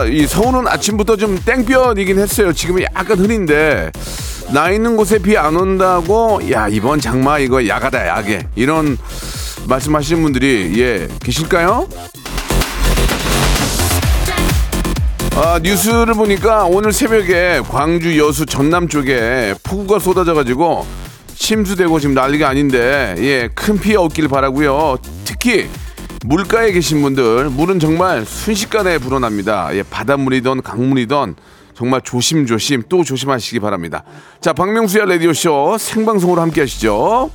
아, 이 서울은 아침부터 좀 땡볕이긴 했어요. 지금은 약간 흐린데 나 있는 곳에 비 안 온다고 야 이번 장마 이거 야가다 야게 이런 말씀하시는 분들이 예 계실까요? 아, 뉴스를 보니까 오늘 새벽에 광주 여수 전남 쪽에 폭우가 쏟아져가지고 침수되고 지금 난리가 아닌데 예, 큰 피해 없길 바라고요. 특히 물가에 계신 분들 물은 정말 순식간에 불어납니다. 예, 바닷물이든 강물이든 정말 조심조심 또 조심하시기 바랍니다. 자, 박명수의 라디오 쇼 생방송으로 함께 하시죠.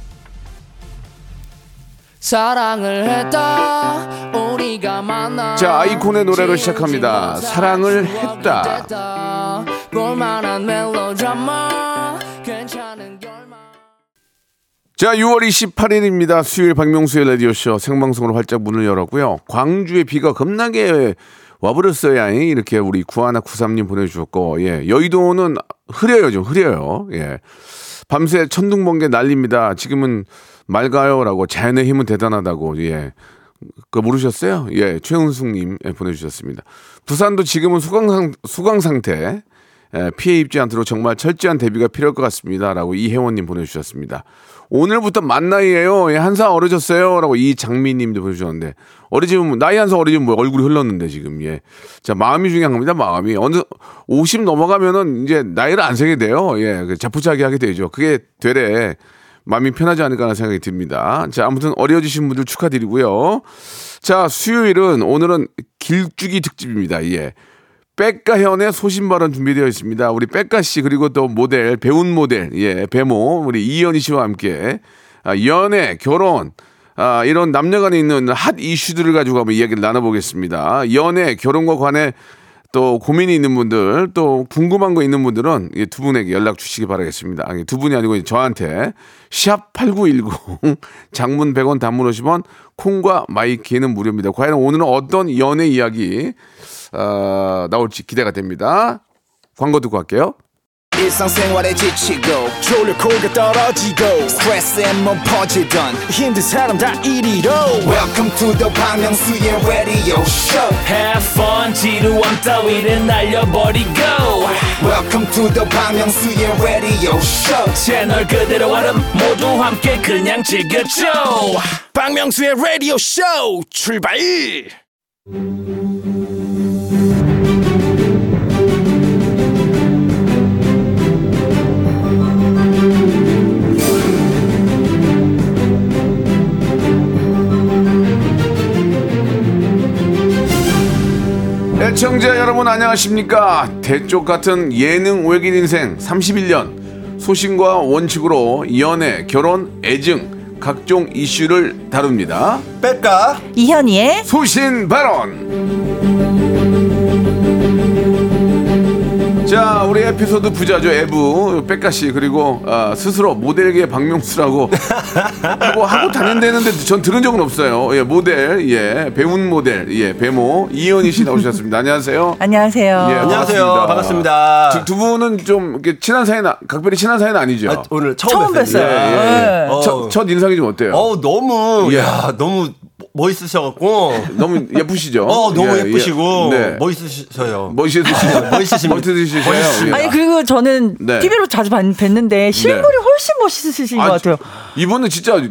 사랑을 했다 우리가 만나 자, 아이콘의 노래로 시작합니다. 사랑을 했다. 볼만한 멜로드라마 자, 6월 28일입니다. 수요일 박명수의 라디오쇼 생방송으로 활짝 문을 열었고요. 광주에 비가 겁나게 와버렸어야 이렇게 우리 구하나 구삼님 보내주셨고, 예. 여의도는 흐려요, 좀 흐려요. 예. 밤새 천둥 번개 날립니다. 지금은 맑아요라고 자연의 힘은 대단하다고, 예. 그거 모르셨어요? 예. 최은숙님 예, 보내주셨습니다. 부산도 지금은 수강, 수강 상태. 예, 피해 입지 않도록 정말 철저한 대비가 필요할 것 같습니다. 라고 이혜원님 보내주셨습니다. 오늘부터 만 나이에요. 예, 한살 어려졌어요. 라고 이장미님도 보내주셨는데 어리지면 나이 한 살 어리지면 뭐 얼굴이 흘렀는데 지금 예. 자 마음이 중요한 겁니다. 마음이 어느 50 넘어가면은 이제 나이를 안 세게 돼요. 예, 그 자포자기 하게 되죠. 그게 되래 마음이 편하지 않을까 하는 생각이 듭니다. 자 아무튼 어려지신 분들 축하드리고요. 자 수요일은 오늘은 길쭉이 특집입니다. 예. 백가현의 소신 발언 준비되어 있습니다. 우리 백가 씨 그리고 또 모델 배운 모델 예 배모 우리 이현희 씨와 함께 아, 연애 결혼 아, 이런 남녀간에 있는 핫 이슈들을 가지고 한번 이야기를 나눠보겠습니다. 연애 결혼과 관해 또 고민이 있는 분들 또 궁금한 거 있는 분들은 이 두 분에게 연락 주시기 바라겠습니다. 아니, 두 분이 아니고 저한테 샵8910 장문 100원 단문 50원 콩과 마이케이는 무료입니다. 과연 오늘은 어떤 연애 이야기 어, 나올지 기대가 됩니다. 광고 듣고 갈게요. 일상생활에 지치고, 졸려 코가 떨어지고, 스트레스에 몸 퍼지던, 힘든 사람 다 이리로. welcome to the Bang Myung-soo's radio show Have fun 지루함 따위를 날려버리고 welcome to the Bang Myung-soo's radio show 채널 그대로 얼음 모두 함께 그냥 즐겨줘 박명수의 라디오 쇼 출발! 애청자 여러분 안녕하십니까? 대쪽 같은 예능 외길 인생 31년. 소신과 원칙으로 연애 결혼 애증 각종 이슈를 다룹니다. 뺄까? 이현희의 소신 발언 자 우리 에피소드 부자죠 애부 백가씨 그리고 아, 스스로 모델계 박명수라고 하고 하고 다닌다는데 전 들은 적은 없어요 예 모델 예 배운 모델 예 배모 이현희 씨 나오셨습니다 안녕하세요 안녕하세요. 예, 안녕하세요. 반갑습니다. 반갑습니다. 두, 두 분은 좀 이렇게 친한 사이는 각별히 친한 사이는 아니죠 아, 오늘 처음, 처음 뵀어요. 예, 예. 네. 어. 첫, 첫 인상이 좀 어때요 어 너무 예. 야 너무 멋있으셔갖고 너무 예쁘시죠 어 너무 예, 예. 예쁘시고 네. 멋있으셔요. 멋있으시죠 멋있으십니다. 멋있으시죠 멋있으십니다. 예. 아니 그리고 저는 네. TV로 자주 봤- 뵀는데 실물이 훨씬 멋있으신 것 아, 같아요. 이분은 진짜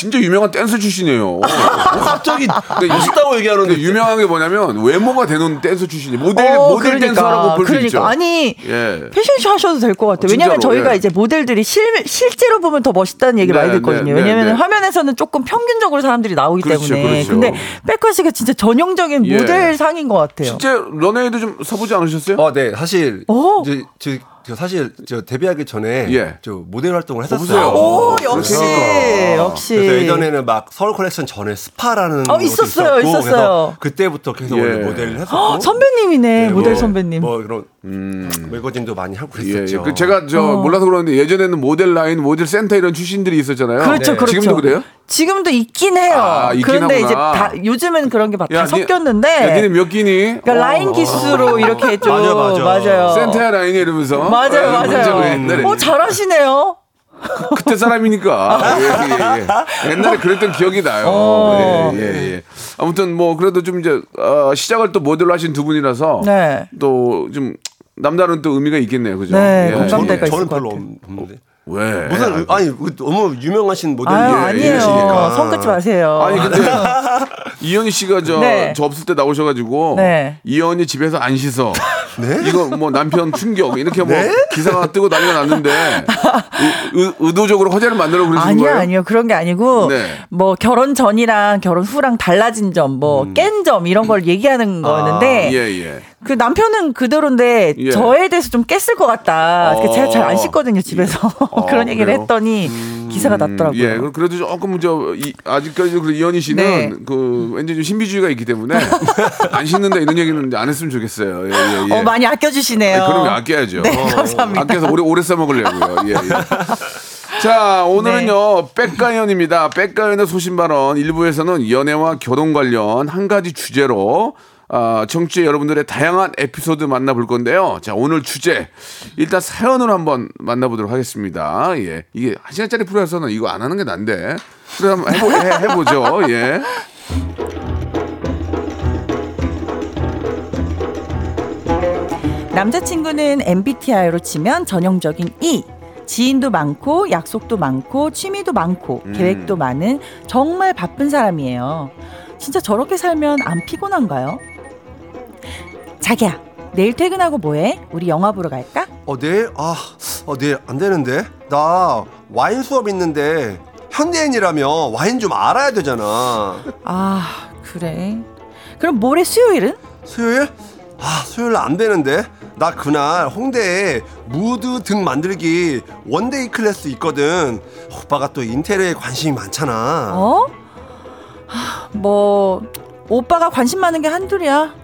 진짜 유명한 댄서 출신이에요. 갑자기 멋있다고 얘기하는데 유명한 게 뭐냐면 외모가 되는 댄서 출신이 모델 어, 모델 댄서라고 볼 수 그러니까 있죠. 아니 예. 패션쇼 하셔도 될 것 같아요. 왜냐하면 진짜로, 저희가 예. 이제 모델들이 실 실제로 보면 더 멋있다는 얘기 네, 많이 듣거든요. 네, 네, 왜냐하면 네. 화면에서는 조금 평균적으로 사람들이 나오기 그렇죠, 때문에. 그렇죠. 근데 빽가 씨가 진짜 전형적인 예. 모델 상인 것 같아요. 실제 런웨이도 좀 서보지 않으셨어요? 어, 네, 사실 오. 이제 저저 사실 저 데뷔하기 전에 예. 저 모델 활동을. 했었어요. 오, 역시. 그러니까. 역시. 그래서 예전에는 막 서울 컬렉션 전에 SFAA라는 어, 있었어요, 있었고, 있었어요. 그래서 그때부터 계속 예. 모델을 했었고 헉, 선배님이네, 네, 모델 뭐, 선배님. 뭐 그런 매거진도 많이 하고 예, 그랬었죠. 예. 그 제가 저 몰라서 그러는데 예전에는 모델 라인, 모델 센터 이런 출신들이 있었잖아요. 그렇죠, 네. 그렇죠. 지금도 그래요? 지금도 있긴 해요. 아, 있긴 그런데 이제 하구나. 다, 요즘은 그런 게다 니- 섞였는데. 야, 니는 몇 끼니? 그러니까 어, 라인 기수로 이렇게 좀 맞아, 맞아. 맞아요. 센터야 라인이 이러면서. 맞아요, 어, 맞아요. 옛날에 어 잘하시네요. 그 때 사람이니까. 예, 예, 예. 옛날에 그랬던 기억이 나요. 어. 예, 예, 예. 아무튼 뭐 그래도 좀 이제 어, 시작을 또 모델로 하신 두 분이라서 네. 또좀 남다른 또 의미가 있겠네요. 그죠? 네, 예. 공감대가 저는, 있을 저는 것 별로 같아요. 없는데. 왜? 무슨 아니 그 너무 유명하신 모델이 아유, 예, 아니에요. 이러시니까. 손 끊지 마세요. 아니 근데 이현희 씨가 저, 네. 저 없을 때 나오셔가지고 네. 이현희 집에서 안 씻어. 네? 이거 뭐 남편 충격 이렇게 뭐 기사가 뜨고 난리가 났는데 의, 의- 의도적으로 화제를 만들어 그러신 아니요, 거예요? 아니요. 그런 게 아니고, 네. 뭐, 결혼 전이랑 결혼 후랑 달라진 점, 뭐, 깬 점, 이런 걸 얘기하는 거였는데, 음. 예, 예. 그 남편은 그대로인데, 예. 저에 대해서 좀 깼을 것 같다. 어. 제가 잘 안 씻거든요, 집에서. 어, 그런 얘기를 그래요? 했더니, 기사가 났더라고요. 예, 그- 그래도 조금 저 이, 아직까지 그 이현희 씨는 네. 그 왠지 좀 신비주의가 있기 때문에 안 씻는다 이런 얘기는 안 했으면 좋겠어요. 예, 예, 예. 어, 많이 아껴주시네요. 그럼 아껴야죠. 네, 어, 감사합니다. 아껴서 오래 오래 써 먹으려고요. 예, 예. 자, 오늘은요, 네. 백가연입니다. 백가연의 소신 발언. 일부에서는 연애와 결혼 관련 한 가지 주제로 아, 청취자 여러분들의 다양한 에피소드 만나볼 건데요. 자, 오늘 주제. 일단 사연을 한번 만나보도록 하겠습니다. 예. 이게 한 시간짜리 프로에서는 이거 안 하는 게 난데. 그래, 한번 해보, 해, 해보죠. 예. 남자친구는 MBTI로 치면 전형적인 E. 지인도 많고 약속도 많고 취미도 많고 음. 계획도 많은 정말 바쁜 사람이에요. 진짜 저렇게 살면 안 피곤한가요? 자기야, 내일 퇴근하고 뭐해? 우리 영화 보러 갈까? 어 내일 아 어, 내일 안 되는데 나 와인 수업 있는데 현대인이라며 와인 좀 알아야 되잖아. 아, 그래. 그럼 모레 수요일은? 수요일? 아 수요일 안 되는데 나 그날 홍대에 무드 등 만들기 one-day class 있거든. 오빠가 또 인테리어에 관심이 많잖아. 어? 하, 뭐 오빠가 관심 많은 게 한둘이야.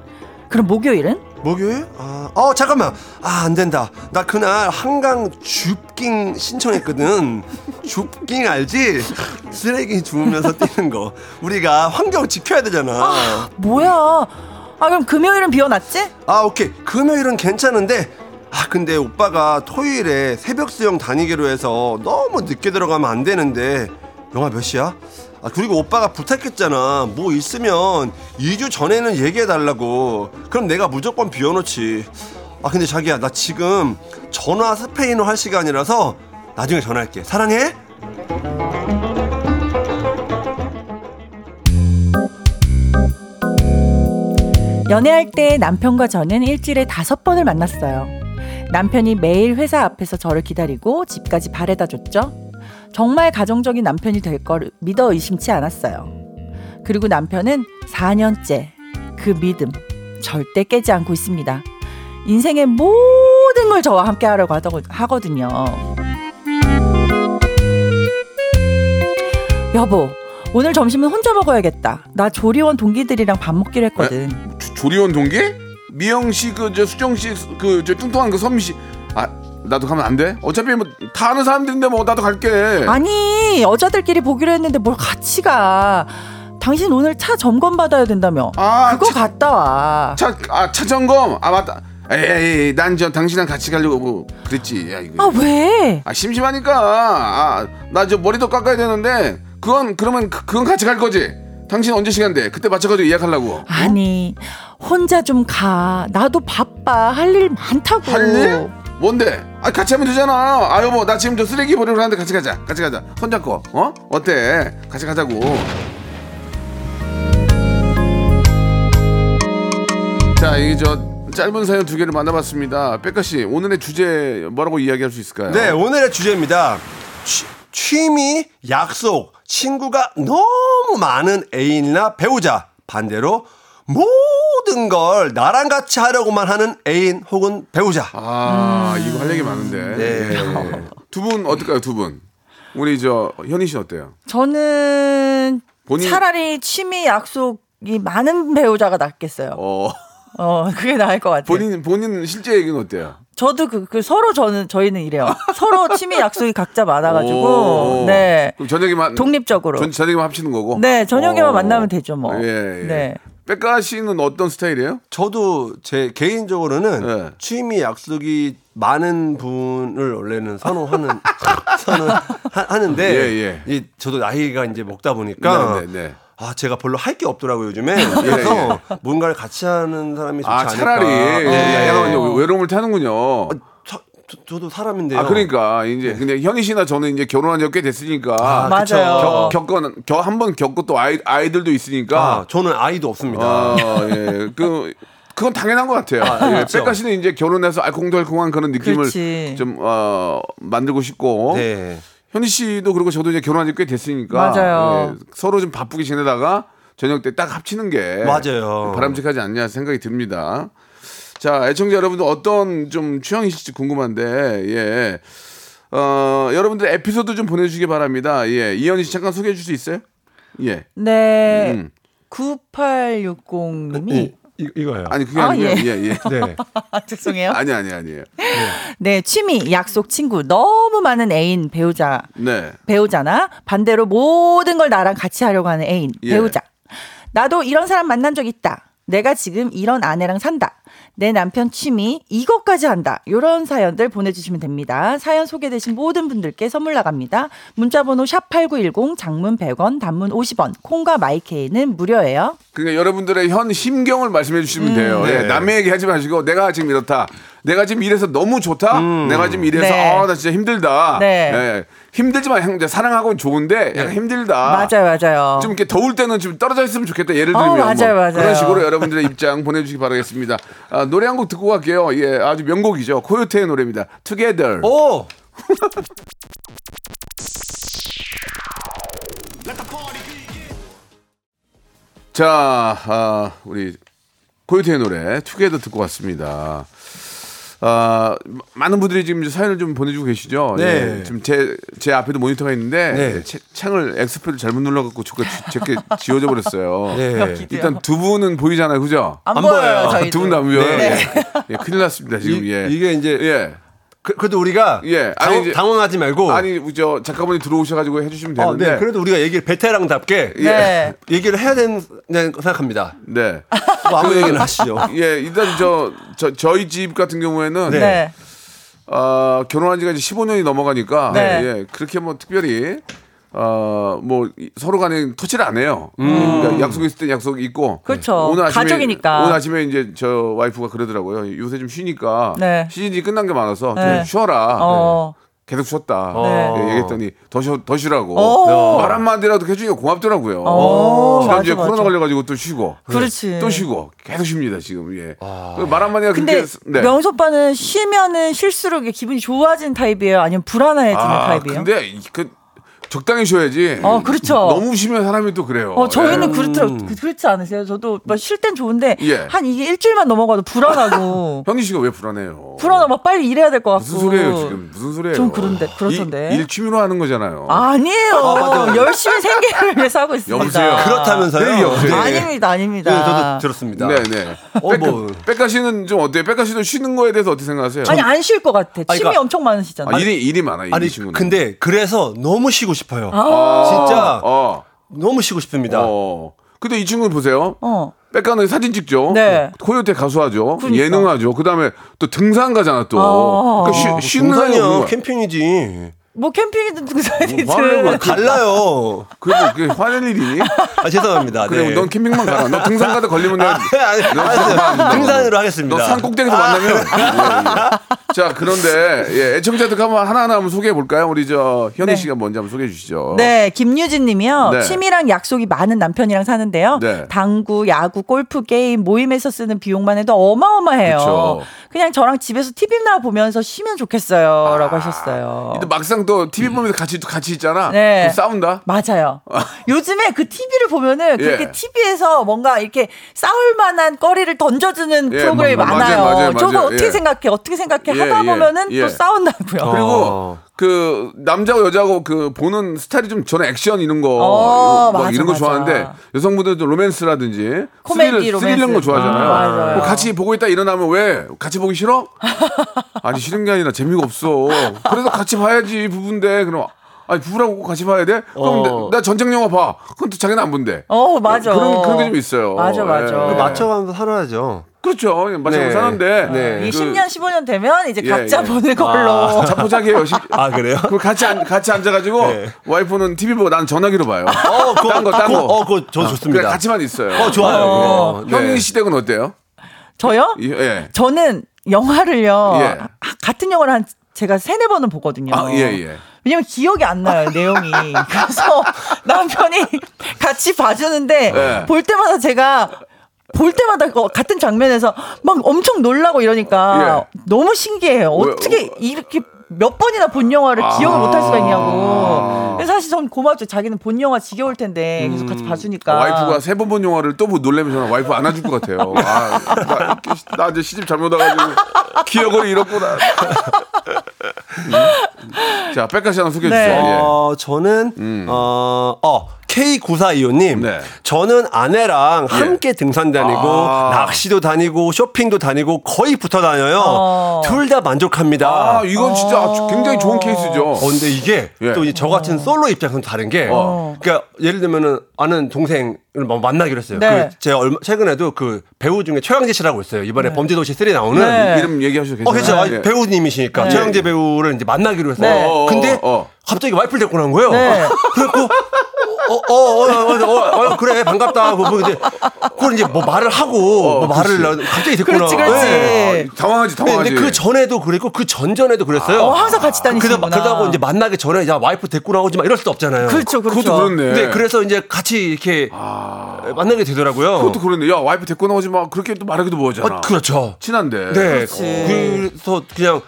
그럼 목요일은? 목요일? 아, 어 잠깐만. 아 안 된다. 나 그날 한강 줍깅 신청했거든. 줍깅 알지? 쓰레기 주우면서 뛰는 거. 우리가 환경 지켜야 되잖아. 뭐야? 아 그럼 금요일은 비워놨지? 아 오케이 금요일은 괜찮은데 아 근데 오빠가 토요일에 새벽 수영 다니기로 해서 너무 늦게 들어가면 안 되는데 영화 몇 시야? 아 그리고 오빠가 부탁했잖아. 뭐 있으면 2주 전에는 얘기해 달라고. 그럼 내가 무조건 비워놓지. 아 근데 자기야 나 지금 전화 스페인어 할 시간이라서 나중에 전화할게. 사랑해. 연애할 때 남편과 저는 일주일에 다섯 번을 만났어요. 남편이 매일 회사 앞에서 저를 기다리고 집까지 바래다 줬죠. 정말 가정적인 남편이 될 걸 믿어 의심치 않았어요. 그리고 남편은 4년째 그 믿음 절대 깨지 않고 있습니다. 인생의 모든 걸 저와 함께 하려고 하거든요. 여보, 오늘 점심은 혼자 먹어야겠다. 나 조리원 동기들이랑 밥 먹기로 했거든. 조- 조리원 동기? 미영 씨, 그, 저, 수정 씨, 그, 저, 뚱뚱한 그 선미 씨. 아, 나도 가면 안 돼? 어차피 뭐, 다 아는 사람들인데 뭐, 나도 갈게. 아니 여자들끼리 보기로 했는데 뭘 같이 가 당신 오늘 차 점검 받아야 된다며 아, 그거 차- 갔다 와 차, 아, 차 점검. 아, 맞다. 에이, 난 저, 당신이랑 같이 가려고, 뭐, 그랬지. 야, 이거. 아 왜? 아, 심심하니까. 아, 나 저 머리도 깎아야 되는데, 그건, 그러면, 그, 그건 같이 갈 거지? 당신 언제 시간 돼? 그때 맞춰가지고 예약하려고. 어? 아니 혼자 좀 가 나도 바빠 할 일 많다고 할 일? 뭔데? 아, 같이 하면 되잖아. 아, 여보, 나 지금 저 쓰레기 버리러 가는데 같이 가자. 같이 가자. 손잡고. 어? 어때? 같이 가자고. 자, 이게 저 짧은 사연 두 개를 만나봤습니다. 백가 씨, 오늘의 주제 뭐라고 이야기할 수 있을까요? 네, 오늘의 주제입니다. 취, 취미, 약속, 친구가 너무 많은 애인이나 배우자. 반대로 모든 걸 나랑 같이 하려고만 하는 애인 혹은 배우자. 아, 이거 할 얘기 많은데. 네. 두분 어떨까요, 두 분? 우리 저 현희 씨 어때요? 저는 본인- 차라리 취미 약속이 많은 배우자가 낫겠어요. 어, 어, 그게 나을 것 같아요. 본인 본인 실제 얘기는 어때요? 저도 그, 그 서로 저는 저희는 이래요. 서로 취미 약속이 각자 많아가지고 오. 네 그럼 저녁에만 독립적으로. 전, 저녁에만 합치는 거고. 네 저녁에만 어. 만나면 되죠 뭐. 예, 예. 네. 백가 씨는 어떤 스타일이에요? 저도 제 개인적으로는 네. 취미 약속이 많은 분을 원래는 선호하는 선호하는데 예, 예. 이 저도 나이가 이제 먹다 보니까 네, 네, 네. 아 제가 별로 할 게 없더라고요 요즘에 그래서 뭔가를 같이 하는 사람이 좋지 아, 않을까. 차라리 네. 약간 이제 외로움을 타는군요. 저, 저, 도 사람인데요. 아, 그러니까 이제 근데 현희 씨나 저는 이제 결혼한 지가 꽤 됐으니까 맞아요. 그쵸. 겪, 겪은 겨 한번 겪고 또 아이 아이들도 아, 있으니까 저는 아이도 없습니다. 아, 예. 그 그건 당연한 것 같아요. 예. 그렇죠. 백가 씨는 이제 결혼해서 알콩달콩한 그런 느낌을 그렇지. 좀 어, 만들고 싶고 네. 현희 씨도 그리고 저도 이제 결혼한 지 꽤 됐으니까 맞아요. 예, 서로 좀 바쁘게 지내다가 저녁 때 딱 합치는 게 맞아요. 바람직하지 않냐 생각이 듭니다. 자, 애청자 여러분들 어떤 좀 취향이실지 궁금한데, 예. 어, 여러분들 에피소드 좀 보내주시기 바랍니다. 예. 이현희 씨 잠깐 소개해 줄 수 있어요? 예. 네. 음. 9860님이 이, 이거예요. 아니, 그게 아, 아니고, 예. 예, 예. 네. 죄송해요. 아니, 아니, 아니에요. 네, 취미, 약속, 친구, 너무 많은 애인, 배우자, 네. 배우자나 반대로 모든 걸 나랑 같이 하려고 하는 애인, 예. 배우자. 나도 이런 사람 만난 적 있다. 내가 지금 이런 아내랑 산다. 내 남편 취미 이것까지 한다. 이런 사연들 보내주시면 됩니다. 사연 소개되신 모든 분들께 선물 나갑니다. 문자번호 샵8910 장문 100원 단문 50원 콩과 마이케이는 무료예요. 그러니까 여러분들의 현 심경을 말씀해 주시면 돼요. 네. 예, 남의 얘기 하지 마시고 내가 지금 이렇다. 내가 지금 이래서 너무 좋다. 내가 지금 이래서 네. 아, 나 진짜 힘들다. 네. 예, 힘들지만 사랑하고는 좋은데 약간 힘들다. 맞아요, 맞아요. 좀 이렇게 더울 때는 좀 떨어져 있으면 좋겠다. 예를 어, 들면 맞아요, 뭐 맞아요. 그런 식으로 여러분들의 입장 보내주시기 바라겠습니다. 아, 노래 한 곡 듣고 갈게요. 예, 아주 명곡이죠. 코요테의 노래입니다. Together. 오! 자, 아, 우리 코요테의 노래 투게더 듣고 왔습니다. 아, 많은 분들이 지금 사연을 좀 보내주고 계시죠. 네. 예, 지금 제, 제 앞에도 모니터가 있는데 네. 예, 채- 창을 엑스표를 잘못 눌러갖고 제가 제게 지워져 버렸어요. 네. 일단 두 분은 보이잖아요, 그죠? 안, 안 보여요, 보여요. 저희도. 두분다안 보여요. 네. 예. 예, 큰일 났습니다 지금. 이, 예. 이게 이제 예. 그, 그래도 우리가 예. 아니, 당황, 이제- 당황 하지 말고 아니 저 작가분이 들어오셔가지고 해주시면 어, 되는데. 네. 그래도 우리가 얘기를 베테랑답게 네. 얘기를 해야 된다고 생각합니다. 네. 뭐 아무 얘기나 하시죠. 예, 일단 저, 저 저희 집 같은 경우에는 네. 네. 어, 결혼한 지가 이제 15년이 넘어가니까 네. 예, 그렇게 뭐 특별히 어, 뭐 이- 서로 간에 터치를 안 해요. 그러니까 약속 있을 때 약속 있고. 그렇죠. 오늘 아침에, 가족이니까. 오늘 아침에 이제 저 와이프가 그러더라고요. 요새 좀 쉬니까 네. 시즌이 끝난 게 많아서 좀 네. 쉬어라. 어. 계속 쉬었다. 네. 예, 얘기했더니 더, 쉬, 더 쉬라고. 오. 말 한마디라도 해주니까 고맙더라고요. 오, 지난주에 맞아, 코로나 맞아. 걸려가지고 또 쉬고. 그렇지. 또 쉬고. 계속 쉽니다, 지금. 예. 그말 한마디가 근데 그렇게. 네. 명수 오빠는 쉬면은 쉴수록 기분이 좋아지는 타입이에요? 아니면 불안해지는 아, 타입이에요? 근데 이- 그 적당히 쉬어야지. 어, 그렇죠. 너무 쉬면 사람이 또 그래요. 어, 저희는 예. 그렇더라고요. 그- 그렇지 않으세요? 저도 뭐쉴땐 좋은데 예. 한 이게 일주일만 넘어가도 불안하고 현희 씨가 왜 불안해요? 불안하고 막 빨리 일해야 될 것 같고 무슨 소리예요 지금? 무슨 소리예요? 좀 그런데 그렇던데. 일, 일 취미로 하는 거잖아요. 아니에요. 맞아요. 열심히 생계를 위해서 하고 있습니다. 여보세요? 그렇다면서요? 네, 여보세요? 아닙니다, 아닙니다. 네, 저도 들었습니다. 네 네. 어, 뭐. 백가 씨는 좀 어때요? 백가 씨도 쉬는 거에 대해서 어떻게 생각하세요? 아니 안 쉴 것 같아. 침이 그러니까- 엄청 많으시잖아요. 아, 일이 일이 많아 이 아니 친구는. 근데 그래서 너무 쉬고 싶어요. 아. 진짜 어. 너무 쉬고 싶습니다. 어. 근데 이 친구는 보세요. 어. 백가는 사진 찍죠. 네. 코요태 가수하죠. 그러니까. 예능하죠. 그다음에 또 등산 가잖아 또. 아. 그러니까 쉬, 쉬는 날이. 캠핑이지. 뭐 캠핑이든 등산이든 뭐 하는 거야? 달라요. 그게 뭐 그게 화낼 일이니? 아 죄송합니다. 그래, 네. 넌 캠핑만 가라. 너 등산 가다 걸리면 내가 아니, 아니, 너 알았어요. 등산으로 하겠습니다. 너 산 꼭대기에서 만나면. 예, 예. 자, 그런데 예, 애청자들 한번 하나하나 한번 소개해 볼까요? 우리 저 현희 네. 씨가 먼저 한번 소개해 주시죠. 네, 김유진 님이요. 네. 취미랑 약속이 많은 남편이랑 사는데요. 네. 당구, 야구, 골프, 게임, 모임에서 쓰는 비용만 해도 어마어마해요. 그쵸. 그냥 저랑 집에서 TV나 보면서 쉬면 좋겠어요 라고 하셨어요. 근데 막상 또 TV 보면서 같이 같이 있잖아. 네. 싸운다. 맞아요. 요즘에 그 TV를 보면은 그렇게 예. TV에서 뭔가 이렇게 싸울 만한 거리를 던져주는 예, 프로그램이 마- 마- 많아요. 맞아요, 맞아요, 저거 맞아요. 어떻게 예. 생각해? 어떻게 생각해? 예, 하다 예, 보면은 예. 또 싸운다고요. 그리고 그 남자고 여자고 그 보는 스타일이 좀 저는 액션 이런 거 어, 막 맞아, 이런 거 맞아. 좋아하는데 여성분들은 좀 로맨스라든지 코미디, 스릴, 스릴 이런 거. 좋아하잖아요. 아. 뭐 같이 보고 있다 일어나면 왜 같이 보기 싫어? 아니 싫은 게 아니라 재미가 없어. 그래서 같이 봐야지 부부인데 그럼 아니 부부라고 같이 봐야 돼? 그럼 어. 나, 나 전쟁 영화 봐. 그럼 또 자기는 안 본대. 어, 맞아. 그런 그런 게 좀 있어요. 맞아, 맞아. 예. 그 맞춰가면서 살아야죠. 그렇죠. 맞춰서 네. 사는데 네. 이그 10년, 15년 되면 이제 예, 각자 예. 보는 걸로. 자포자기해요. 아 그래요? 그 같이 앉, 같이 앉아가지고 네. 와이프는 TV 보고 나는 전화기로 봐요. 어, 그거, 딴 거, 딴 그거, 거. 어, 그거 저 좋습니다. 그냥 같이만 있어요. 어, 좋아요. 어. 네. 현민 씨 댁은 어때요? 저요? 이- 예. 저는 영화를요. 예. 아, 같은 영화를 한 제가 세네 번은 보거든요. 아, 예, 예. 왜냐면 기억이 안 나요, 내용이. 그래서 남편이 같이 봐주는데 예. 볼 때마다 제가 볼 때마다 그 같은 장면에서 막 엄청 놀라고 이러니까 예. 너무 신기해요. 왜, 어떻게 이렇게 몇 번이나 본 영화를 기억을 못할 수가 있냐고. 그래서 사실 전 고맙죠. 자기는 본 영화 지겨울 텐데 계속 같이 봐주니까. 아, 와이프가 세 번 본 영화를 또 보- 놀래면 저는 와이프 안아줄 것 같아요. 아, 나, 나 이제 시집 잘못 와가지고 기억을 잃었구나. 음. 자, 백가 씨 하나 소개해 네. 주세요. 예. 어, 저는 어, 어 K9425님, 네. 저는 아내랑 함께 등산 다니고 아. 낚시도 다니고 쇼핑도 다니고 거의 붙어 다녀요. 어. 둘다 만족합니다. 아, 이건 진짜 아주 굉장히 좋은 케이스죠. 어, 근데 이게 예. 또저 같은 솔로 입장에서는 다른 게, 어. 그러니까 예를 들면은 아는 동생을 뭐 만나기로 했어요. 네. 그 제가 얼마 최근에도 그 배우 중에 최강재 씨라고 있어요. 이번에 범죄도시 3 나오는. 네. 이름 얘기하셔도 어, 그렇죠. 괜찮아요. 아, 예. 배우님이시니까 네. 최강재 배우를 이제 만나기로 했어요. 네. 어, 어, 근데 어. 갑자기 와이프를 데리고 난 거예요. 네. 그래갖고 어, 어, 어, 어, 어, 어, 그래 반갑다 하고 뭐 이제 그걸 이제 뭐 말을 하고 뭐 말을 갑자기 데리고 그렇지, 나. 그렇지. 네. 당황하지, 근데, 당황하지. 근데 그 전에도 그랬고 그 전전에도 그랬어요. 어, 항상 같이 다니시는구나. 막 그러다고 이제 만나기 전에 야 와이프 데리고 나오지 마 이럴 수도 없잖아요. 그렇죠, 그렇죠. 그것도 그렇네. 네, 그래서 이제 같이 이렇게 만나게 되더라고요. 그것도 그렇네. 야, 와이프 데리고 나오지 마. 그렇게 또 말하기도 뭐하잖아. 어, 그렇죠. 친한데. 네. 그렇지. 그래서 그냥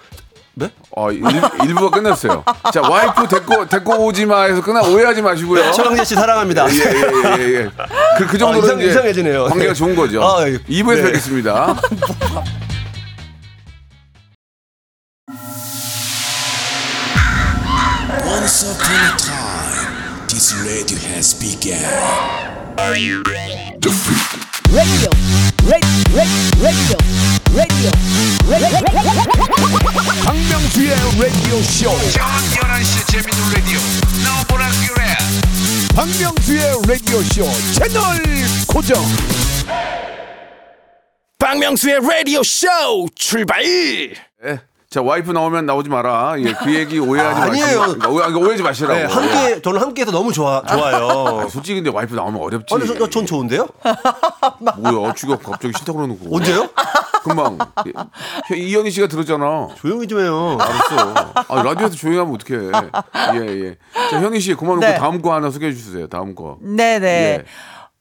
네? 어, 일, 일부가 끝났어요. 자, 와이프 데리고, 데리고 오지 마 해서 그냥 오해하지 마시고요. 최강재 씨 사랑합니다. 예, 예, 예, 예. 그, 그 정도로 아, 이상- 이제 이상해지네요. 관계가 네. 좋은 거죠. 아, 예. 2부에서 네. 뵙겠습니다. Once upon a time, this radio has begun. 박명수의 라디오 쇼. 저녁 11시 재밌는 라디오. 너보라 그래. 박명수의 라디오 쇼 채널 고정. 박명수의 라디오 쇼 출발! 예. 자, 와이프 나오면 나오지 마라. 예, 그 얘기 오해하지 아니에요. 마시고. 오해, 오해하지 마시라고. 네, 함께 저는 함께해서 너무 좋아 좋아요. 아, 솔직히 근데 와이프 나오면 어렵지. 아니, 저, 전 좋은데요? 뭐야, 쥐가 갑자기 싫다 그러는 거. 언제요? 금방. 예, 이현희 씨가 들었잖아. 조용히 좀 해요. 알았어. 아, 라디오에서 조용히 하면 어떡해. 예, 예. 자, 현희 씨, 그만 놓고 네. 다음 거 하나 소개해 주세요. 다음 거. 네 네. 예.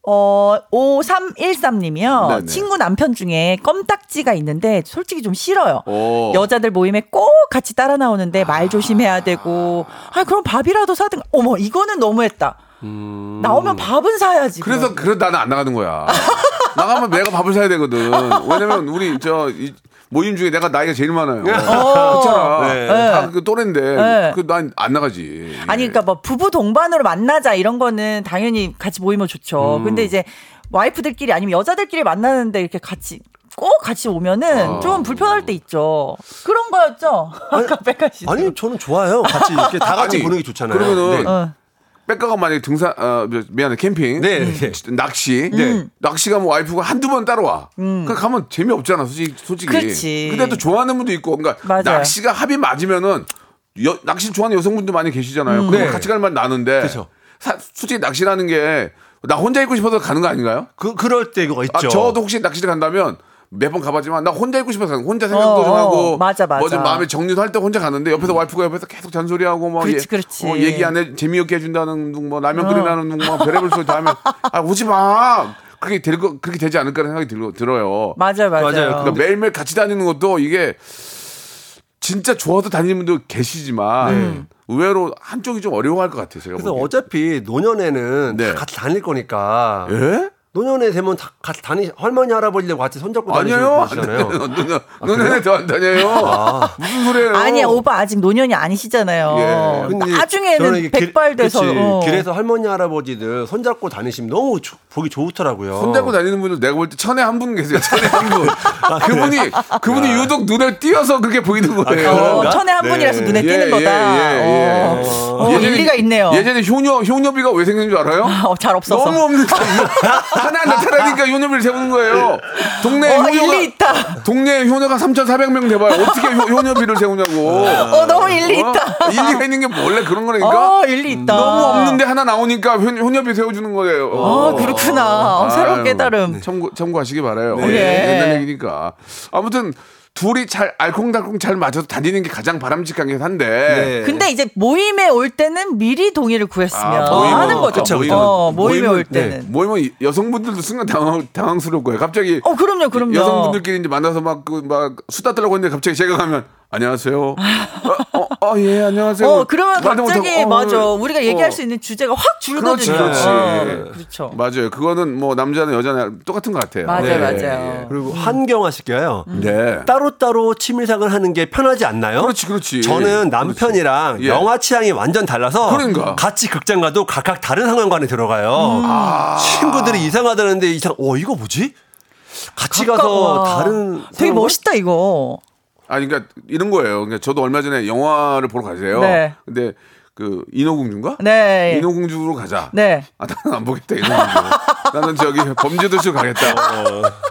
어, 5313님이요. 네네. 친구 남편 중에 껌딱지가 있는데 솔직히 좀 싫어요. 오. 여자들 모임에 꼭 같이 따라 나오는데 말 조심해야 되고. 아, 그럼 밥이라도 사든. 어머, 이거는 너무했다. 나오면 밥은 사야지. 그래서. 그래도 나는 안 나가는 거야. 나가면 내가 밥을 사야 되거든. 왜냐면 우리 저 이, 모임 중에 내가 나이가 제일 많아요. 그렇잖아. 네. 다그 또래인데 네. 그난 안 나가지. 아니 그러니까 뭐 부부 동반으로 만나자 이런 거는 당연히 같이 모이면 좋죠. 근데 이제 와이프들끼리 아니면 여자들끼리 만나는데 이렇게 같이 꼭 같이 오면은 좀 불편할 때 있죠. 그런 거였죠. 아까 백가 씨. 아니 저는 좋아요. 같이 이렇게 다 같이 아니, 보는 게 좋잖아요. 그러면은 네. 어. 백가가 만약에 등산 어 미안해 캠핑 네, 네. 낚시 음. 낚시 가면 와이프가 한두 번 따라와 그 가면 재미없잖아 솔직히 솔직히 그렇지. 근데 또 좋아하는 분도 있고 그러니까 맞아요. 낚시가 합이 맞으면은 여, 낚시 좋아하는 여성분도 많이 계시잖아요 그럼 네. 같이 갈만 나는데 그쵸. 사- 솔직히 낚시라는 게 나 혼자 있고 싶어서 가는 거 아닌가요? 그 그럴 때가 있죠. 아, 저도 혹시 낚시를 간다면 몇 번 가봤지만 나 혼자 있고 싶어서. 혼자 생각도 어, 좀 어, 하고 맞아, 맞아. 뭐좀 마음의 정리도 할 때 혼자 가는데 옆에서 와이프가 옆에서 계속 잔소리하고 막 그렇지, 그렇지. 어, 얘기 안 해 재미없게 해준다는 둥뭐 라면 끓이라는 둥뭐 별의별 소리 다 하면 아 오지 마 그렇게 될 거, 그렇게 되지 않을까라는 생각이 들, 들어요. 맞아요, 맞아요. 맞아요. 그러니까 매일매일 같이 다니는 것도 이게 진짜 좋아서 다니는 분도 계시지만 의외로 한쪽이 좀 어려워할 것 같아요. 제가 그래서 보기엔. 어차피 노년에는 네. 다 같이 다닐 거니까. 예? 노년에 되면 다 같이 다니 할머니 할아버지들 같이 손잡고 아니에요. 다니시는 분이잖아요. 너네 너네 더안 다녀요. 무슨 소리예요? 아니야, 오빠 아직 노년이 아니시잖아요. 예. 나중에는 이게 길- 백발 돼서. 그치. 어. 길에서 할머니 할아버지들 손잡고 다니시면 너무 조- 보기 좋더라고요. 손잡고 다니는 분들 내가 볼 때 천에 한 분 계세요. 천에 한 분. 그분이 그분이 유독 눈에 띄어서 그게 보이는 거예요. 어? 천에 한 네. 분이라서 눈에 예, 띄는 거다. 예, 예, 예. 어, 어, 일리가 있네요. 예전에 효녀 효녀비가 왜 생긴 줄 알아요? 어, 잘 없어서. 너무 없는데 하나 나타나니까 효녀비를 세우는 거예요. 동네 어, 효녀가 있다. 동네 효녀가 3,400명 돼봐요. 어떻게 효, 효녀비를 세우냐고. 어, 너무 일리 어? 있다. 일리가 있는 게 원래 그런 거라니까. 어, 일리 있다. 너무 없는데 하나 나오니까 효, 효녀비 세워주는 거예요. 어, 그렇구나. 어, 새로운 아유, 깨달음. 참고 참고하시기 바라요. 네. 옛날 얘기니까. 아무튼 둘이 잘 알콩달콩 잘 맞아서 다니는 게 가장 바람직하긴 한데. 네. 근데 이제 모임에 올 때는 미리 동의를 구했으면 아, 모임은- 하는 거죠. 그쵸, 모임은- 어, 모임에 모임은- 올 때는. 모이면 이- 여성분들도 순간 당황, 당황스러울 거예요. 갑자기 어, 그럼요, 그럼요. 여성분들끼리 이제 만나서 막, 그, 막, 수다 떨라고 했는데 갑자기 제가 가면, 안녕하세요. 어, 어, 어, 예, 안녕하세요. 어, 그러면 말도 갑자기 못하고, 어, 맞아. 우리가 얘기할 어. 수 있는 주제가 확 줄거든요. 그렇지. 어, 그렇죠. 맞아요. 그거는 뭐 남자는 여자는 똑같은 것 같아요. 맞아요, 네. 맞아요. 그리고 한경화 씨가요. 네. 따로따로 취미생활 하는 게 편하지 않나요? 그렇지, 그렇지. 저는 남편이랑 그렇지. 예. 영화 취향이 완전 달라서 그러니까. 같이 극장 가도 각각 다른 상황관에 들어가요. 음. 아. 친구들이 이상하다는데 이상, 어 이거 뭐지? 같이 가까워. 가서 다른 되게 상황관? 멋있다 이거. 아니, 그러니까 이런 거예요. 그러니까 저도 얼마 전에 영화를 보러 가세요. 네. 근데 그 인어공주인가? 네. 인어공주로 가자. 네. 아, 나는 안 보겠다, 인어공주. 나는 저기 범죄도시로 가겠다.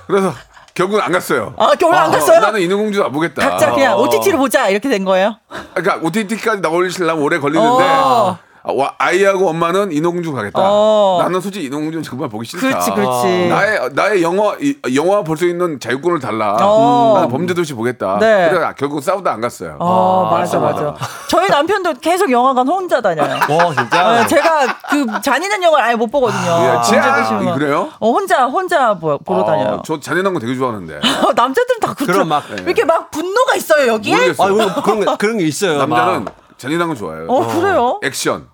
그래서 결국은 안 갔어요. 아, 겨울 안 어, 갔어요? 나는 인어공주 안 보겠다. 각자 그냥 어. OTT로 보자 이렇게 된 거예요. 그러니까 OTT까지 나오시려면 오래 걸리는데 어. 아, 와- 아이하고 엄마는 인어공주 가겠다. 어. 나는 솔직히 인어공주는 정말 보기 싫다. 그렇지, 그렇지. 나의 나의 영화 이- 영화 볼 수 있는 자유권을 달라. 어. 나는 범죄도시 보겠다. 네. 그래 결국 싸우다 안 갔어요. 어, 맞아, 맞아. 저희 남편도 계속 영화관 혼자 다녀요. 와 진짜. 네, 제가 그 잔인한 영화를 아예 못 보거든요. 예, 제- 언제 보시면. 그래요? 어, 혼자 혼자 보, 보러 아, 다녀요. 저 잔인한 거 되게 좋아하는데. 어, 남자들은 다 그렇죠. 막- 이렇게 막 분노가 있어요 여기에. 모르겠어요. 아 그런 게, 그런 게 있어요. 남자는 막. 잔인한 거 좋아해요. 어 그래요? 액션.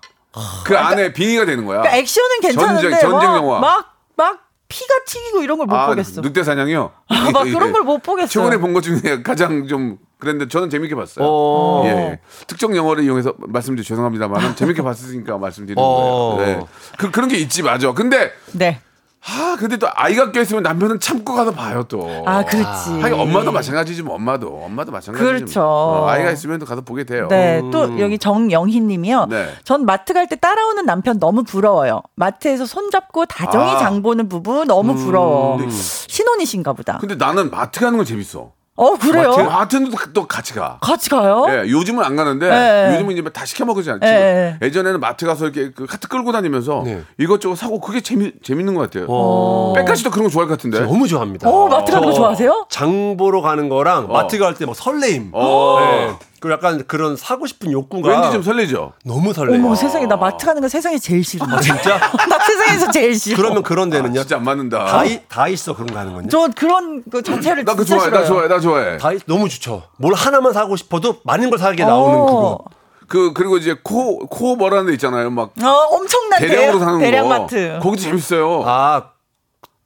그 안에 빙의가 되는 거야. 그러니까 액션은 괜찮은데 전쟁, 전쟁 영화. 막 막 피가 튀기고 이런 걸못 아, 보겠어. 늑대 사냥이요? 아, 막 그런 걸 못 보겠어요. 최근에 본 것 중에 가장 좀 그랬는데 저는 재밌게 봤어요. 어. 예, 예. 특정 영어를 이용해서 말씀드려 죄송합니다만 재밌게 봤으니까 말씀드리는 어. 거예요. 네. 그, 그런 게 있지 맞아. 근데 네. 아 근데 또 아이가 껴있으면 남편은 참고 가서 봐요 또. 아 그렇지. 하긴 엄마도 마찬가지지 뭐 엄마도 엄마도 마찬가지지. 그렇죠. 뭐. 어, 아이가 있으면 또 가서 보게 돼요. 네, 또 여기 정영희 님이요. 네. 전 마트 갈 때 따라오는 남편 너무 부러워요. 마트에서 손잡고 다정히 아. 음. 장 보는 부부 너무 부러워. 신혼이신가 보다. 근데 나는 마트 가는 건 재밌어. 어 그래요? 마트, 마트는 또, 또 같이 가. 같이 가요? 예, 요즘은 안 가는데 네. 요즘은 이제 다 시켜 먹지 않지. 네. 예전에는 마트 가서 이렇게 그 카트 끌고 다니면서 네. 이것저것 사고 그게 재미 재밌는 것 같아요. 어. 백가시도 그런 거 좋아할 것 같은데. 너무 좋아합니다. 어, 마트 가는 거저 좋아하세요? 장 보러 가는 거랑 어. 마트 갈 때 막 설레임. 어. 네. 그리고 약간 그런 사고 싶은 욕구가 왠지 좀 설레죠. 너무 설레요. 어머 세상에 나 마트 가는 거 세상에 제일 싫어. 아, 진짜? 나 세상에서 제일 싫어. 그러면 그런 아, 데는요? 진짜 안 맞는다. 다, 이, 다 있어 그런 거 하는 건요? 저 그런 그 자체를 나그 진짜 좋아해. 나 싫어요. 좋아해. 나 좋아해. 다 있, 너무 좋죠. 뭘 하나만 사고 싶어도 많은 걸 사게 나오는 어. 그거. 그 그리고 이제 코코 뭐라는 데 있잖아요. 막 어, 엄청난 대량으로 대량, 사는 대량 거. 마트. 거기도 재밌어요. 아,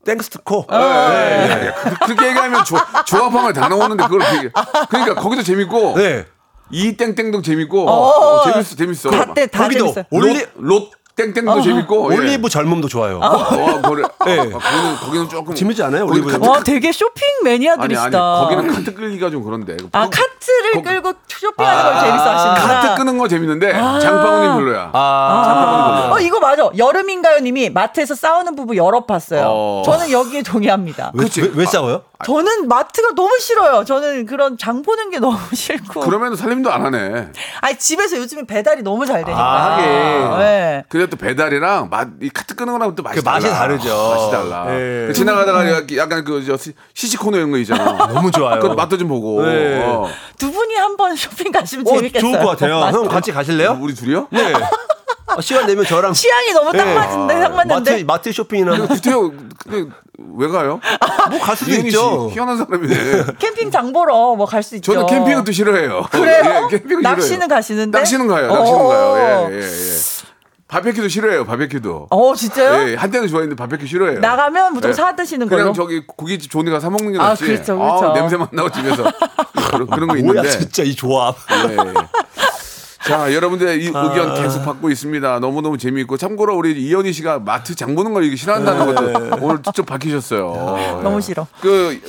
땡스트코. 예, 예, 예. 그, 그렇게 얘기하면 조, 조합하면 다 나오는데 그걸 그렇게 그러니까 거기도 재밌고 네. 이 땡땡도 재밌고 어. 어, 재밌어 재밌어. 다, 때, 다 거기도 재밌어요. 올리, 롯 땡땡도 재밌고 예. 올리브 젊음도 좋아요. 어, 그래. 네. 아, 거기는 거기는 조금 재밌지 않아요? 올리브 카트- 와 되게 쇼핑 아니 아니 매니아들이시다. 거기는 카트 끌기가 좀 그런데. 아 그- 카트를 거- 끌고 쇼핑하는 걸 재밌어 하시는구나. 카트 끄는 거 재밌는데 장바구니 별로야. 아, 장바구니 별로야. 어 이거 맞아. 여름인가요 님이 마트에서 싸우는 부부 여러 봤어요. 어. 저는 여기에 동의합니다. 왜, 왜, 왜 싸워요? 저는 마트가 너무 싫어요. 저는 그런 장 보는 게 너무 싫고. 그러면 살림도 안 하네. 아니 집에서 요즘에 배달이 너무 잘 되니까. 아, 하긴. 네. 근데 또 배달이랑 맛, 이 카트 끄는 거랑 또 맛이 그 맛이 달라. 다르죠. 맛이 달라. 예. 지나가다가 약간 그 저 시시코너 이런 거 있잖아. 너무 좋아요. 그 맛도 좀 보고. 네. 두 분이 한번 쇼핑 가시면 어, 재밌겠어요. 좋을 것 같아요. 마트. 형 같이 가실래요? 우리 둘이요? 네. 어, 시간 내면 저랑 취향이 너무 딱 네. 맞는데 딱 맞는데 마트 마트 쇼핑이나 구태여 근데 왜 가요? 뭐 갈 수도 이은희 씨 있죠. 희한한 사람이네. 캠핑 장 보러 뭐 갈 수 있죠. 저는 캠핑은 또 싫어해요. 그래요? 예, 캠핑은 낚시는 싫어해요. 가시는데? 낚시는 가요. 낚시는 오. 가요. 예, 예, 예. 바베큐도 싫어해요. 바베큐도. 어 진짜요? 예, 한때는 좋아했는데 바베큐 싫어해요. 나가면 무조건 예. 사 드시는 그냥 걸로. 저기 고깃집 좋은 데 가서 사 먹는 게 아, 낫지. 그렇죠, 그렇죠. 아우, 냄새만 나고 집에서. 그런, 그런 거 뭐야 있는데. 진짜 이 조합. 예, 예. 자, 여러분들 이 의견 계속 받고 있습니다. 너무너무 재미있고. 참고로 우리 이현희 씨가 마트 장 보는 걸 이게 싫어한다는 것도 오늘 직접 밝히셨어요. 너무 예. 싫어. 그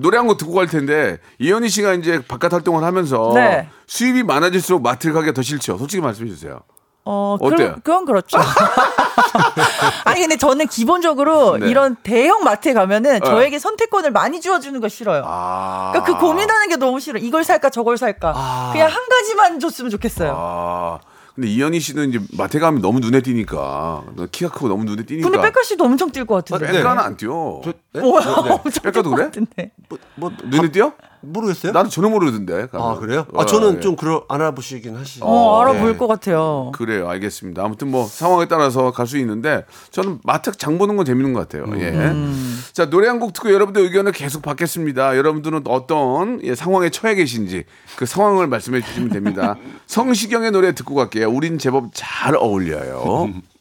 노래 한 곡 듣고 갈 텐데 이현희 씨가 이제 바깥 활동을 하면서 네. 수입이 많아질수록 마트를 가기가 더 싫죠. 솔직히 말씀해 주세요. 어, 어때요? 그, 그건 그렇죠. 아니 근데 저는 기본적으로 네. 이런 대형 마트에 가면은 네. 저에게 선택권을 많이 주어주는 거 싫어요. 아. 그러니까 그 고민하는 게 너무 싫어. 이걸 살까 저걸 살까. 그냥 한 가지만 줬으면 좋겠어요. 아. 근데 이현희 씨는 이제 마트 가면 너무 눈에 띄니까 키가 크고 너무 눈에 띄니까. 근데 백가 씨도 엄청 뛸 것 같은데. 백가는 안 뛰어. 뭐야? 엄청 백가도 뛸것 그래? 같은데. 뭐, 뭐 눈에 띄어? 모르겠어요? 나도 전혀 모르던데. 아 가면. 그래요? 어, 아 저는 예. 좀 그러 알아보시긴 하시죠. 어, 네. 알아볼 것 같아요. 그래요, 알겠습니다. 아무튼 뭐 상황에 따라서 갈 수 있는데 저는 마트 장 보는 건 재밌는 것 같아요. 예. 음. 자 노래 한 곡 듣고 여러분들 의견을 계속 받겠습니다. 여러분들은 어떤 예, 상황에 처해 계신지 그 상황을 말씀해 주시면 됩니다. 성시경의 노래 듣고 갈게요. 우린 제법 잘 어울려요.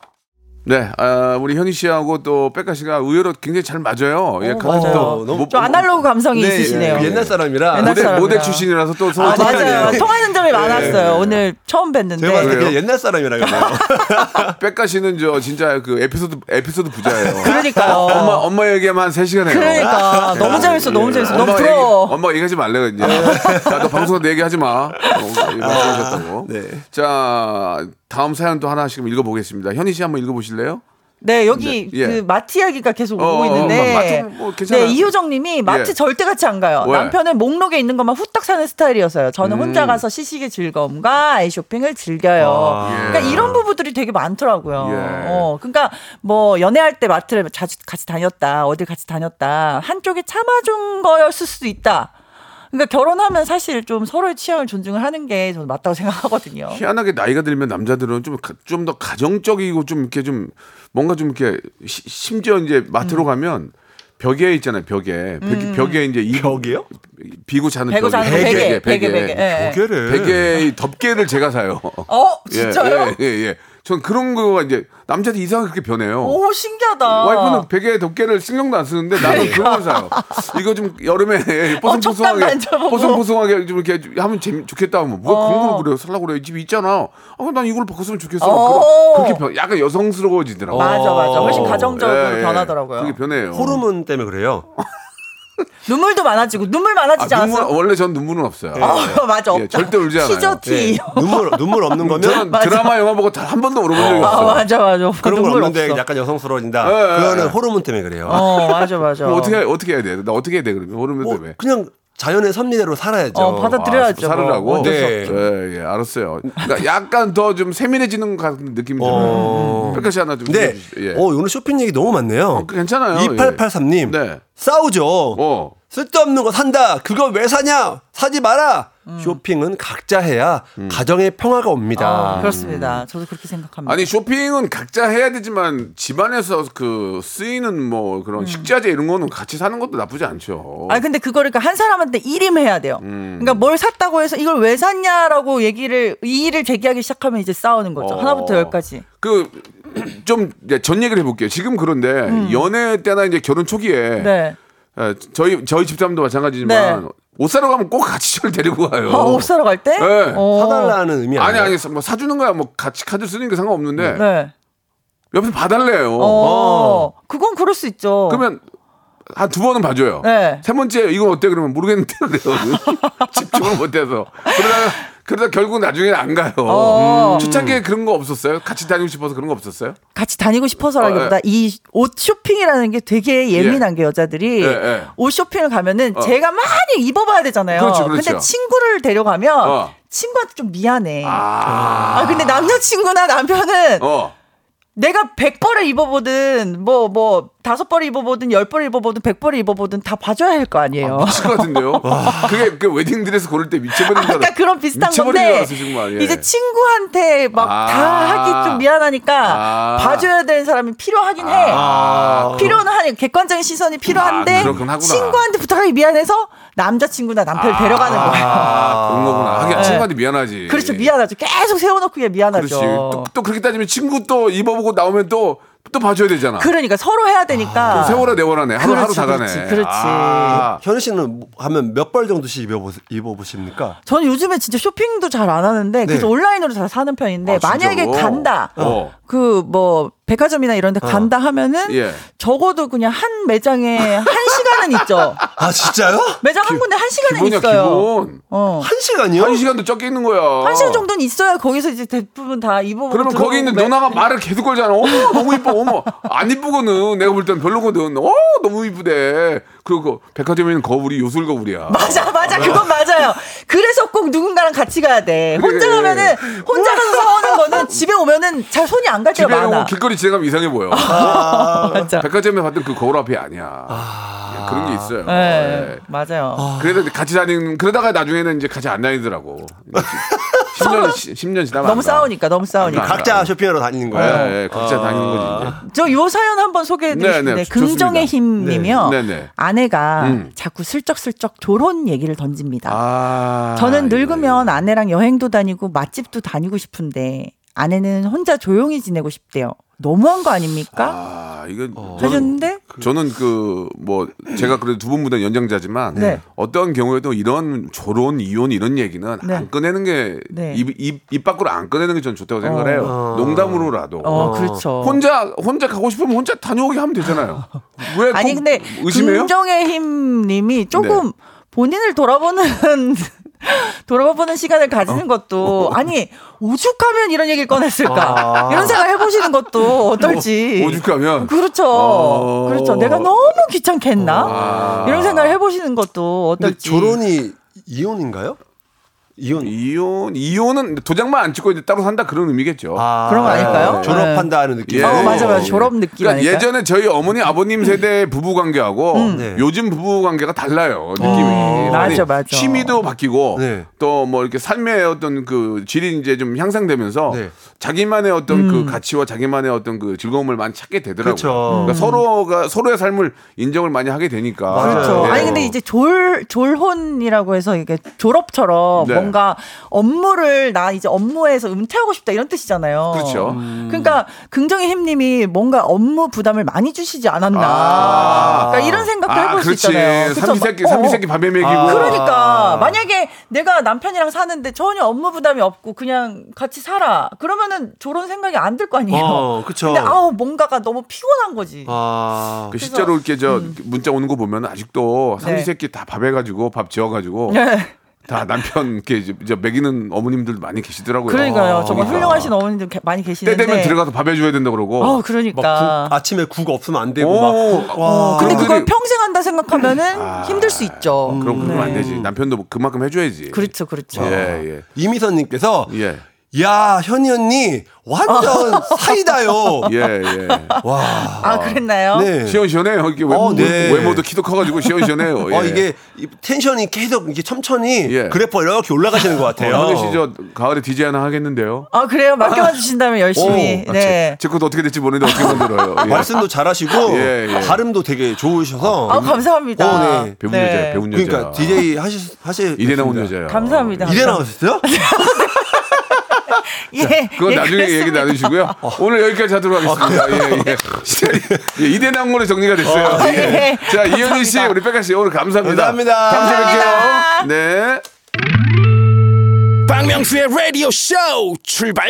네, 아, 우리 현희 씨하고 또 백가 씨가 의외로 굉장히 잘 맞아요. 예, 같은 맞아요. 또 너무- 모- 좀 아날로그 감성이 네, 있으시네요. 예, 옛날 사람이라 옛날 모델, 사람이라. 모델 출신이라서 또 서로 아. 맞아요. 통하는 점이 많았어요. 오늘 처음 뵀는데. 제가 봤을 때 옛날 사람이라 그래요. 백가 씨는 저 진짜 그 에피소드 에피소드 부자예요. 그러니까요. 엄마 엄마 얘기하면 한 3 시간 해요. 그러니까 너무 재밌어, 너무 재밌어, 너무 엄마 부러워. 얘기, 엄마 얘기하지 말래 이제. 야, 너 방송에 내 얘기하지 마. 어, 말씀하셨다고. 네. 자 다음 사연 또 하나씩 읽어보겠습니다. 현희 씨 한번 읽어보실래요? 네, 여기 네, 예. 그 마트 이야기가 계속 어, 오고 어, 있는데. 마- 마트 뭐 괜찮아요. 네, 이효정 님이 마트 예. 절대 같이 안 가요. 왜? 남편은 목록에 있는 것만 후딱 사는 스타일이어서요. 저는 음. 혼자 가서 시식의 즐거움과 아이 쇼핑을 즐겨요. 예. 그러니까 이런 부부들이 되게 많더라고요. 예. 어, 그러니까 뭐 연애할 때 마트를 자주 같이 다녔다. 어딜 같이 다녔다. 한쪽이 참아준 거였을 수도 있다. 그러니까 결혼하면 사실 좀 서로의 취향을 존중을 하는 게 저는 맞다고 생각하거든요. 희한하게 나이가 들면 남자들은 좀 좀 더 가정적이고 좀 이렇게 좀 뭔가 좀 이렇게 시- 심지어 이제 음. 마트로 가면 벽에 있잖아요 벽에 벽, 벽에 이제 이 벽이요? 비고 자는 벽에. 베개, 베개, 베개. 예, 예. 고개를 베개 덮개를 제가 사요. 어, 진짜요? 예, 예, 예. 전 그런 거가 이제 남자들 이상하게 그렇게 변해요. 오, 신기하다. 와이프는 베개 덮개를 신경도 안 쓰는데 나는 그런 걸 사요. 이거 좀 여름에 어, 뽀송뽀송하게. 뽀송뽀송하게 좀 이렇게 하면 재미 좋겠다 하면 뭐 어. 그런 걸 그래요. 살라고 그래. 집에 있잖아. 아, 난 이걸 바꿨으면 좋겠어. 어. 그런- 그렇게 변, 약간 여성스러워지더라고. 맞아, 맞아. 훨씬 어. 가정적으로 예, 예. 변하더라고요. 그게 변해요. 호르몬 때문에 그래요. 눈물도 많아지고 눈물 많아지지 아, 눈물, 않았어요? 원래 전 눈물은 없어요. 어, 맞아. 예, 없다. 절대 울지 않아요. 티저티. 눈물 눈물 없는 거면. 드라마 영화 보고 단 한 번도 울어본 적이 아, 없어요. 맞아, 맞아. 그런 건 눈물 없는데 없어. 약간 여성스러워진다. 예, 예, 그거는 예. 호르몬 때문에 그래요. 어, 맞아, 맞아. 어떻게 어떻게 해야 돼? 나 어떻게 해야 돼 그러면 호르몬 뭐 때문에? 그냥 자연의 섭리대로 살아야죠. 어, 받아들여야죠. 아, 살으라고? 뭐. 수 네. 예, 예, 알았어요. 그러니까 약간 더좀 같은 느낌이 들어요. 어. 백가 씨 하나 좀. 네. 예. 어, 오늘 쇼핑 얘기 너무 많네요. 어, 괜찮아요. 2883님. 네. 싸우죠. 어. 쓸데없는 거 산다. 그거 왜 사냐? 사지 마라. 음. 쇼핑은 각자 해야 가정의 평화가 옵니다. 아, 그렇습니다. 저도 그렇게 생각합니다. 아니 쇼핑은 각자 해야 되지만 집안에서 그 쓰이는 뭐 그런 식자재 이런 거는 같이 사는 것도 나쁘지 않죠. 음. 아니 근데 그거를 그러니까 한 사람한테 일임해야 돼요. 음. 그러니까 뭘 샀다고 해서 이걸 왜 샀냐라고 얘기를 이의를 제기하기 시작하면 이제 싸우는 거죠. 어. 하나부터 열까지. 그 좀전 얘기를 해볼게요. 지금 그런데 연애 때나 이제 결혼 초기에 음. 네. 예, 저희 저희 집사람도 마찬가지지만 네. 옷 사러 가면 꼭 같이 저를 데리고 가요. 아, 옷 사러 갈 때? 네. 어. 사달라는 의미 아니? 아니 뭐 사주는 거야 뭐 같이 카드 쓰는 게 상관없는데 네. 옆에서 봐달래요. 어. 그건 그럴 수 있죠. 그러면 한 두 번은 봐줘요. 네. 세 번째 이건 어때 그러면 모르겠는데. 집중을 못해서 그러다가 그러다 결국 나중에는 안 가요. 어. 음. 초창기에 그런 거 없었어요? 같이 다니고 싶어서 그런 거 없었어요? 같이 다니고 싶어서라기보다 어, 이 옷 쇼핑이라는 게 되게 예민한 게 여자들이 예, 예. 옷 쇼핑을 가면은 어. 제가 많이 입어봐야 되잖아요. 그렇죠, 그렇죠. 근데 친구를 데려가면 어. 친구한테 좀 미안해. 아, 아, 근데 남자친구나 남편은 어. 내가 100벌을 입어보든 뭐 뭐 다섯 벌 입어보든 열벌 입어보든 백 벌을 입어보든 다 봐줘야 할 거 아니에요. 미칠 것 같은데요. 그게 그 웨딩 드레스 고를 때 미쳐버린 줄 아까 알았- 그런 비슷한 건데 알았어, 정말. 예. 이제 친구한테 막 아. 다 하기 좀 미안하니까 아. 봐줘야 되는 사람이 필요하긴 해. 필요는 하니 객관적인 시선이 필요한데 아, 그렇긴 하구나. 친구한테 부탁하기 미안해서 남자친구나 남편을 데려가는 거예요. 아, 그런 거구나. 하긴 네. 친구한테 미안하지. 그렇죠 미안하죠. 계속 세워놓고 그게 미안하죠. 그렇지. 또, 또 그렇게 따지면 친구 또 입어보고 나오면 또, 또 봐줘야 되잖아. 그러니까 서로 해야 되니까. 그럼 세월아 내월하네. 하루 하루 그렇지, 다 가네. 그렇지, 그렇지. 아, 현우 씨는 뭐 하면 몇 벌 정도씩 입어보, 입어 보십니까? 저는 요즘에 진짜 쇼핑도 잘 안 하는데 그래서 네. 온라인으로 잘 사는 편인데 아? 만약에 간다 어. 그뭐 백화점이나 이런 데 간다 하면은 예. 적어도 그냥 한 매장에 한 시간은 있죠. 아 진짜요? 매장 한 군데 한 시간은 기본이야, 있어요. 기본. 어. 한 시간이요? 한 시간도 적게 있는 거야. 한 시간 정도는 있어야 거기서 이제 대부분 다 입어보고 그러면 거기 있는 들어오고 누나가 말을 계속 걸잖아. 어머, 너무 이뻐. 어머, 안 이쁘거든. 내가 볼 땐 별로거든. 어, 너무 이쁘대. 그리고 백화점에 있는 거울이 요술 거울이야. 맞아 맞아 그건 맞아요. 그래서 꼭 누군가랑 같이 가야 돼. 그래. 혼자 가면은 혼자 가서 사오는 거는 집에 오면은 잘 손이 안 갈 때가 집에 많아. 오고 길거리 지나가면 이상해 보여. 맞아. 백화점에 봤던 그 거울 앞이 아니야. 예, 그런 게 있어요. 네, 예. 맞아요. 그래도 이제 같이 다니는 그러다가 나중에는 이제 같이 안 다니더라고. 10년 10년 지나면 너무. 싸우니까 너무 싸우니까. 안 각자 쇼핑하러 다니는 거예요? 예, 예, 각자 다니는 거지 이제. 저 요 사연 한번 소개해드리고 네, 네, 긍정의 힘님이요. 네, 네. 아내가 음. 자꾸 슬쩍슬쩍 결혼 얘기를 던집니다. 아. 저는 늙으면 아내랑 여행도 다니고 맛집도 다니고 싶은데 아내는 혼자 조용히 지내고 싶대요. 너무한 거 아닙니까? 아, 이건 어. 저는, 하셨는데 저는 그 뭐 제가 그래도 두 분보다 연장자지만 네. 어떠한 경우에도 이런 조론 이혼 이런 얘기는 네. 안 꺼내는 게입 네. 입, 입 밖으로 안 꺼내는 게 전 좋다고 생각을 해요. 농담으로라도. 어, 그렇죠. 혼자 혼자 가고 싶으면 혼자 다녀오게 하면 되잖아요. 왜 아니 꼭 근데 의심해요? 긍정의 힘님이 조금 네. 본인을 돌아보는 돌아보는 시간을 가지는 것도 아니 오죽하면 이런 얘기를 꺼냈을까? 이런 생각 해보시는 것도 어떨지. 오 죽하면? 그렇죠. 어. 그렇죠. 내가 너무 귀찮겠나? 아. 이런 생각을 해보시는 것도 어떨지. 결혼이 이혼인가요? 이혼. 이혼 이혼은 도장만 안 찍고 이제 따로 산다 그런 의미겠죠. 아, 그런 거 아닐까요? 졸업한다는 느낌. 예. 어 맞아 맞아 졸업 느낌 그러니까 아닐까요? 예전에 저희 어머니 아버님 세대 부부 관계하고 네. 요즘 부부 관계가 달라요 느낌이 음, 아니, 맞아, 맞아. 취미도 바뀌고 네. 또뭐 이렇게 삶의 어떤 그 질이 이제 좀 향상되면서 네. 자기만의 어떤 음. 그 가치와 자기만의 어떤 그 즐거움을 많이 찾게 되더라고요. 그렇죠. 그러니까 서로가 서로의 삶을 인정을 많이 하게 되니까 그렇죠. 예. 아니 근데 이제 졸 졸혼이라고 해서 이게 졸업처럼 네. 뭔가 업무를 나 이제 업무에서 은퇴하고 싶다 이런 뜻이잖아요. 그렇죠. 그러니까 긍정의 힘님이 뭔가 업무 부담을 많이 주시지 않았나. 아. 그러니까 이런 생각도 아, 해볼 수 그렇지. 있잖아요. 그쵸? 삼시세끼 어, 삼시세끼 밥에 먹이고 그러니까 만약에 내가 남편이랑 사는데 전혀 업무 부담이 없고 그냥 같이 살아 그러면은 저런 생각이 안 들 거 아니에요. 어, 그쵸. 근데 아우 뭔가가 너무 피곤한 거지. 아. 그 실제로 이렇게 저 문자 오는 거 보면 아직도 네. 삼시세끼 다 밥해가지고 밥 지어가지고 네. 다 남편 이렇게 이제 먹이는 어머님들 많이 계시더라고요. 그러니까요. 정말 그러니까. 훌륭하신 어머님들 게- 많이 때 계시는데. 되면 들어가서 밥 해줘야 된다 그러고. 어, 막 그러니까. 국, 아침에 국 없으면 안 되고 오. 막. 어, 근데 그런 그걸 분들이- 평생 한다 생각하면은 아. 힘들 수 있죠. 그럼 그러면 안 네. 되지. 남편도 뭐 그만큼 해줘야지. 그렇죠, 그렇죠. 예, 예. 이미선님께서 예. 야 현희 언니 완전 사이다요. 예, 예. 와. 아, 그랬나요? 네. 시원시원해요. 이게 외모, 어, 네. 외모도 키도 커가지고 시원시원해요. 예. 어 이게 이 텐션이 계속 이게 첨천히 예. 그래퍼 이렇게 올라가시는 것 같아요. 어, 현우 씨저 가을에 디제이 하나 하겠는데요. 아, 그래요? 맡겨봐 주신다면 열심히. 아, 네. 제, 제 것도 어떻게 될지 모르는데 어떻게 만들어요. 예. 말씀도 잘하시고 예, 예. 발음도 되게 좋으셔서 아, 감사합니다. 어, 네. 배운 여자예요. 배운 여자. 그러니까 DJ 하실 하실 이래 나온 여자야. 감사합니다. 이래 감사합니다. 나오셨어요? 예. 그건 예, 나중에 얘기 그랬습니다. 나누시고요. 오늘 여기까지 하도록 하겠습니다. 예, 예. 예, 이대 나온 걸로 정리가 됐어요. 어, 예. 예. 자, 이현희 씨. 우리 백가 씨 오늘 감사합니다. 감사합니다. 다음 주에 감사합니다. 뵐게요. 네. 박명수의 라디오 쇼 출발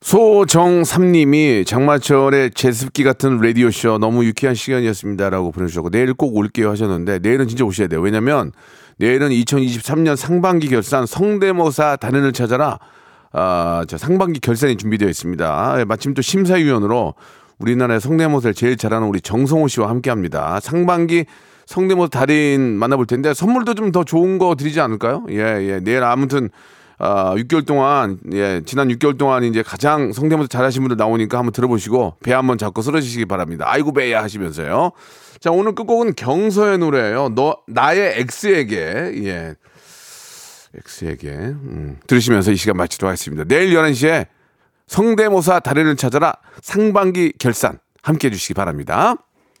소정삼님이 장마철의 제습기 같은 라디오쇼 너무 유쾌한 시간이었습니다라고 보내주셨고 내일 꼭 올게요 하셨는데 내일은 진짜 오셔야 돼요. 왜냐면 내일은 2023년 상반기 결산 성대모사 단연을 찾아라 아, 저 상반기 결산이 준비되어 있습니다. 예, 마침 또 심사위원으로 우리나라의 성대모사를 제일 잘하는 우리 정성호 씨와 함께 합니다. 상반기 성대모사 달인 만나볼 텐데 선물도 좀 더 좋은 거 드리지 않을까요? 예, 예. 내일 아무튼 아, 6개월 동안 예, 지난 6개월 동안 이제 가장 성대모사 잘하신 분들 나오니까 한번 들어보시고 배 한번 잡고 쓰러지시기 바랍니다. 아이고 배야 하시면서요. 자, 오늘 끝곡은 경서의 노래예요. 너 나의 X에게 예. X에게 음, 들으시면서 이 시간 마치도록 하겠습니다. 내일 11시에 성대모사 달인을 찾아라 상반기 결산 함께 해주시기 바랍니다.